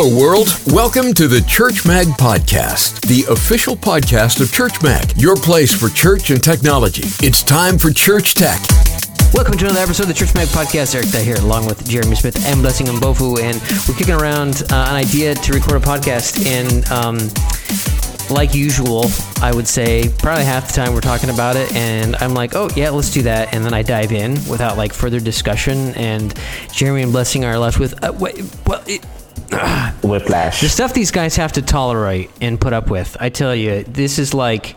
Hello, world. Welcome to the Church Mag Podcast, the official podcast of Church Mag, your place for church and technology. It's time for Church Tech. Welcome to another episode of the Church Mag Podcast. Eric Dye here, along with Jeremy Smith and Blessing Mbofu, and we're kicking around uh, an idea to record a podcast. And um, like usual, I would say probably half the time we're talking about it, and I'm like, oh yeah, let's do that, and then I dive in without like further discussion, and Jeremy and Blessing are left with, uh, wait, well, it, Whiplash. the stuff these guys have to tolerate and put up with. I tell you, this is like,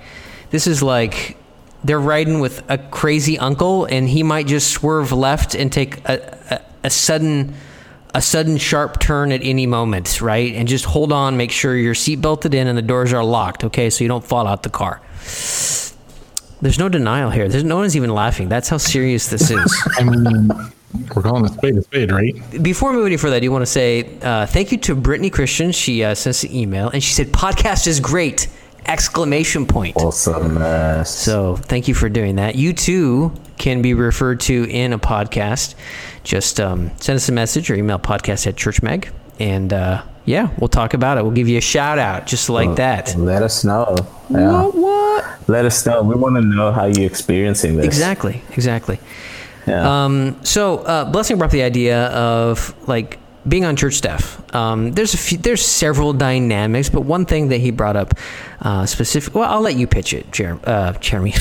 this is like they're riding with a crazy uncle, and he might just swerve left and take a, a, a sudden, a sudden sharp turn at any moment, right? And just hold on, make sure you're seat belted in and the doors are locked, okay, so you don't fall out the car. There's no denial here. There's no one's even laughing. That's how serious this is. I mean, we're calling a spade a spade, right? Before moving move any further, I do want to say uh, thank you to Brittany Christian. She uh, sent us an email and she said, "Podcast is great!" Exclamation point. Awesome. So thank you for doing that. You too can be referred to in a podcast. Just um, send us a message or email podcast at churchm.ag, and uh, yeah, we'll talk about it. We'll give you a shout out just like that. let us know. Yeah. What? What? Let us know. We want to know how you're experiencing this. Exactly. Exactly. Yeah. Um, so uh, blessing brought up the idea of like being on church staff. Um, there's a few, there's several dynamics, but one thing that he brought up uh, specific. Well, I'll let you pitch it, Jer- uh, Jeremy.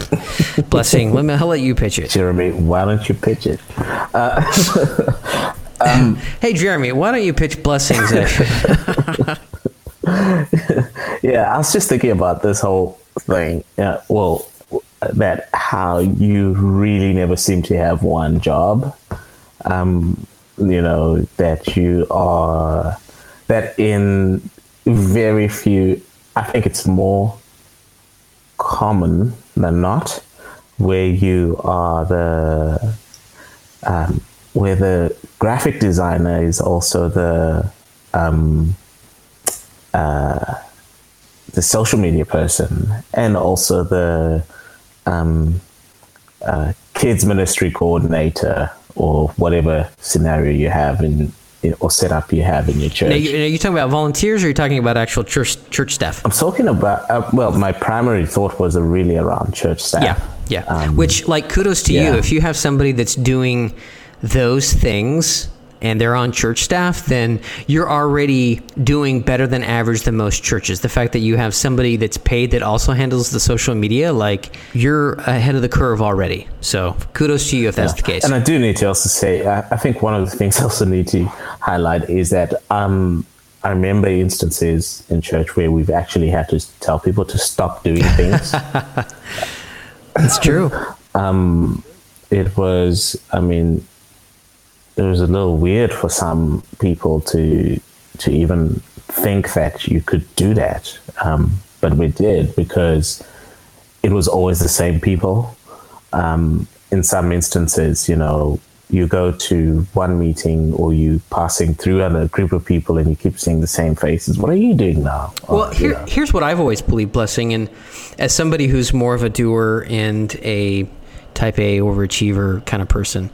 blessing. Let me. I'll let you pitch it. Jeremy, why don't you pitch it? Hey, Jeremy, why don't you pitch blessings? Yeah, I was just thinking about this whole thing. Yeah, well, that how you really never seem to have one job. Um, you know that you are that in very few. I think it's more common than not where you are the um, where the graphic designer is also the um, uh, the social media person and also the um, uh, kids ministry coordinator or whatever scenario you have in, in or setup you have in your church. Now, you, are you talking about volunteers, or are you talking about actual church church staff? I'm talking about uh, well, my primary thought was really around church staff. Yeah, yeah. Um, Which, like, kudos to yeah. you. If you have somebody that's doing those things and they're on church staff, then you're already doing better than average than most churches. The fact that you have somebody that's paid that also handles the social media, like, you're ahead of the curve already. So, kudos to you if that's the case. And I do need to also say, I, I think one of the things I also need to highlight is that um, I remember instances in church where we've actually had to tell people to stop doing things. It's true. it was, I mean, it was a little weird for some people to to even think that you could do that, um, but we did because it was always the same people. Um, in some instances, you know, you go to one meeting or you passing through a group of people and you keep seeing the same faces. What are you doing now? Well, Or, you here, know. here's what I've always believed, blessing, and as somebody who's more of a doer and a type A overachiever kind of person,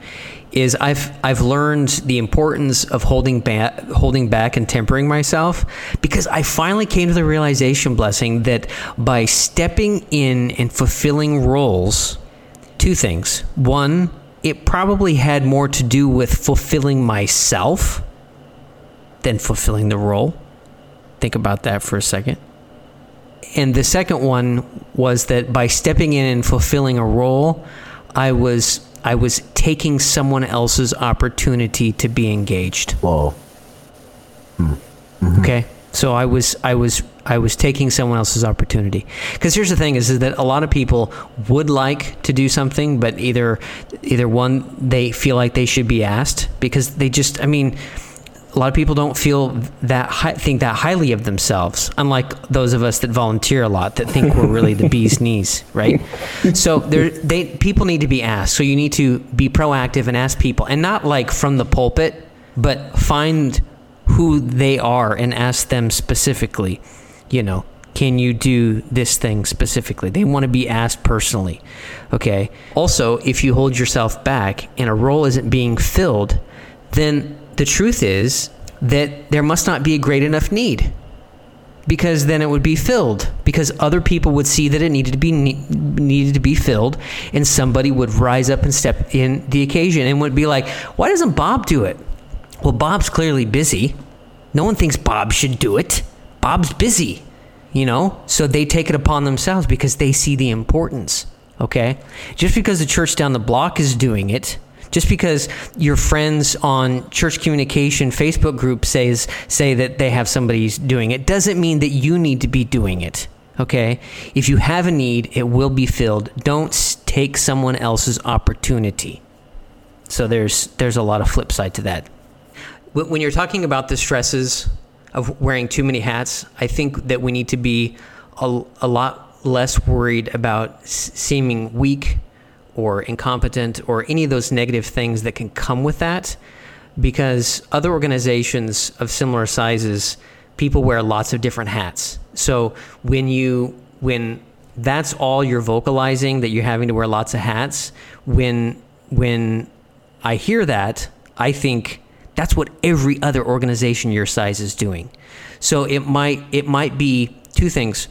is I've I've learned the importance of holding back, holding back, and tempering myself because I finally came to the realization, blessing, that by stepping in and fulfilling roles, two things. One, it probably had more to do with fulfilling myself than fulfilling the role. Think about that for a second. And the second one was that by stepping in and fulfilling a role, I was I was taking someone else's opportunity to be engaged. Whoa. Hmm. Mm-hmm. Okay. So I was I was I was taking someone else's opportunity. Because here's the thing is, is that a lot of people would like to do something, but either either one they feel like they should be asked because they just I mean a lot of people don't feel that hi- think that highly of themselves unlike those of us that volunteer a lot that think we're really the bee's knees right? So there they people need to be asked. So you need to be proactive and ask people and not like from the pulpit but find who they are and ask them specifically you know can you do this thing specifically? They want to be asked personally okay? Also if you hold yourself back and a role isn't being filled then the truth is that there must not be a great enough need because then it would be filled because other people would see that it needed to be needed to be filled and somebody would rise up and step in the occasion and would be like why doesn't bob do it? Well bob's clearly busy. No one thinks bob should do it. Bob's busy you know? So they take it upon themselves because they see the importance okay? Just because the church down the block is doing it just because your friends on church communication Facebook group says say that they have somebody doing it doesn't mean that you need to be doing it. Okay? If you have a need, it will be filled. Don't take someone else's opportunity. So there's there's a lot of flip side to that. When you're talking about the stresses of wearing too many hats, I think that we need to be a, a lot less worried about seeming weak or incompetent or any of those negative things that can come with that. Because other organizations of similar sizes people wear lots of different hats. So when you when that's all you're vocalizing that you're having to wear lots of hats when when i hear that i think that's what every other organization your size is doing. So it might it might be two things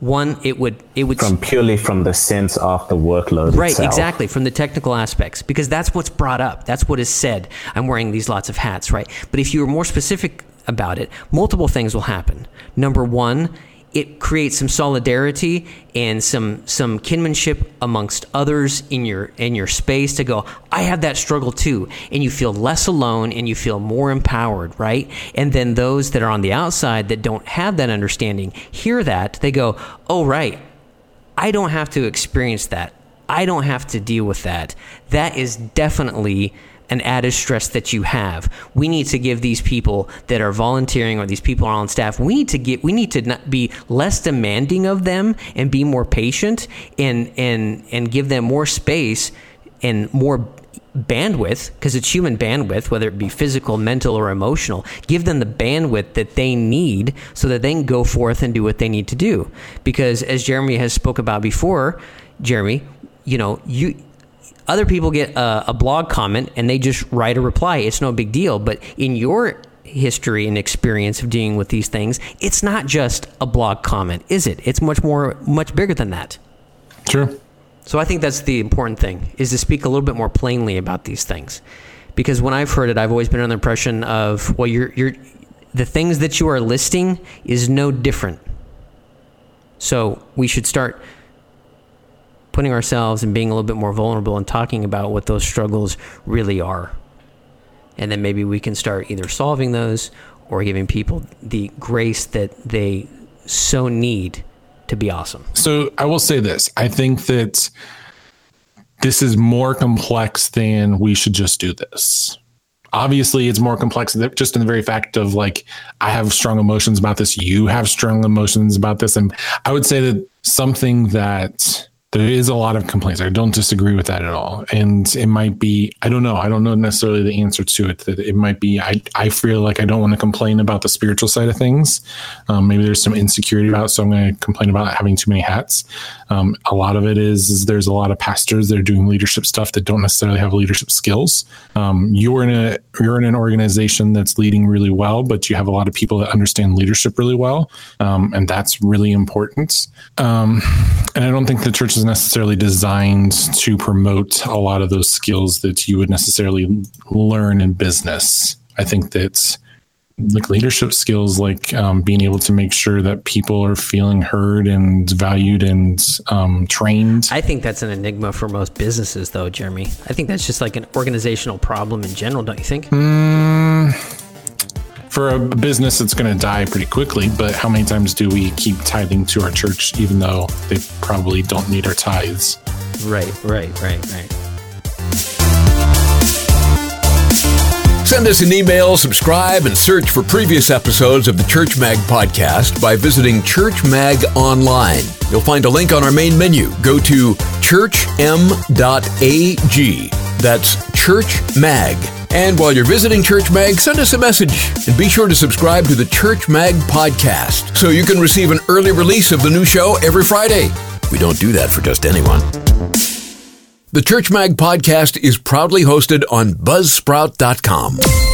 one it would it would from purely from the sense of the workload right itself. exactly from the technical aspects because that's what's brought up that's what is said. I'm wearing these lots of hats right? But if you were more specific about it multiple things will happen. Number one it creates some solidarity and some some kinship amongst others in your in your space to go I have that struggle too. And you feel less alone and you feel more empowered right? And then those that are on the outside that don't have that understanding hear that. They go oh right. I don't have to experience that. I don't have to deal with that. That is definitely an added stress that you have. We need to give these people that are volunteering or these people are on staff. We need to get. We need to be less demanding of them and be more patient and and and give them more space and more bandwidth because it's human bandwidth whether it be physical mental or emotional give them the bandwidth that they need so that they can go forth and do what they need to do because as jeremy has spoke about before jeremy you know you other people get a, a blog comment and they just write a reply. It's no big deal. But in your history and experience of dealing with these things, it's not just a blog comment, is it? It's much more, much bigger than that. True. So I think that's the important thing is to speak a little bit more plainly about these things, because when I've heard it, I've always been under the impression of well, you're you're the things that you are listing is no different. So we should start putting ourselves and being a little bit more vulnerable and talking about what those struggles really are. And then maybe we can start either solving those or giving people the grace that they so need to be awesome. So I will say this I think that this is more complex than we should just do this. Obviously, it's more complex just in the very fact of like, I have strong emotions about this. You have strong emotions about this. And I would say that something that there is a lot of complaints. I don't disagree with that at all. And it might be, I don't know. I don't know necessarily the answer to it. That it might be, I, I feel like I don't want to complain about the spiritual side of things. Um, maybe there's some insecurity about. So I'm going to complain about having too many hats. Um, a lot of it is, is, there's a lot of pastors that are doing leadership stuff that don't necessarily have leadership skills. Um, you're in a, you're in an organization that's leading really well, but you have a lot of people that understand leadership really well. Um, and that's really important. Um, and I don't think the church is necessarily designed to promote a lot of those skills that you would necessarily learn in business. I think that like leadership skills, like um, being able to make sure that people are feeling heard and valued and um, trained. I think that's an enigma for most businesses, though, Jeremy. I think that's just like an organizational problem in general, don't you think? Mm for a business it's going to die pretty quickly but how many times do we keep tithing to our church even though they probably don't need our tithes right right right right Send us an email, subscribe, and search for previous episodes of the Church Mag podcast by visiting Church Mag online. You'll find a link on our main menu. Go to churchm.ag. That's Church Mag and while you're visiting Church Mag, send us a message and be sure to subscribe to the Church Mag podcast so you can receive an early release of the new show every Friday. We don't do that for just anyone. The Church Mag podcast is proudly hosted on Buzzsprout.com.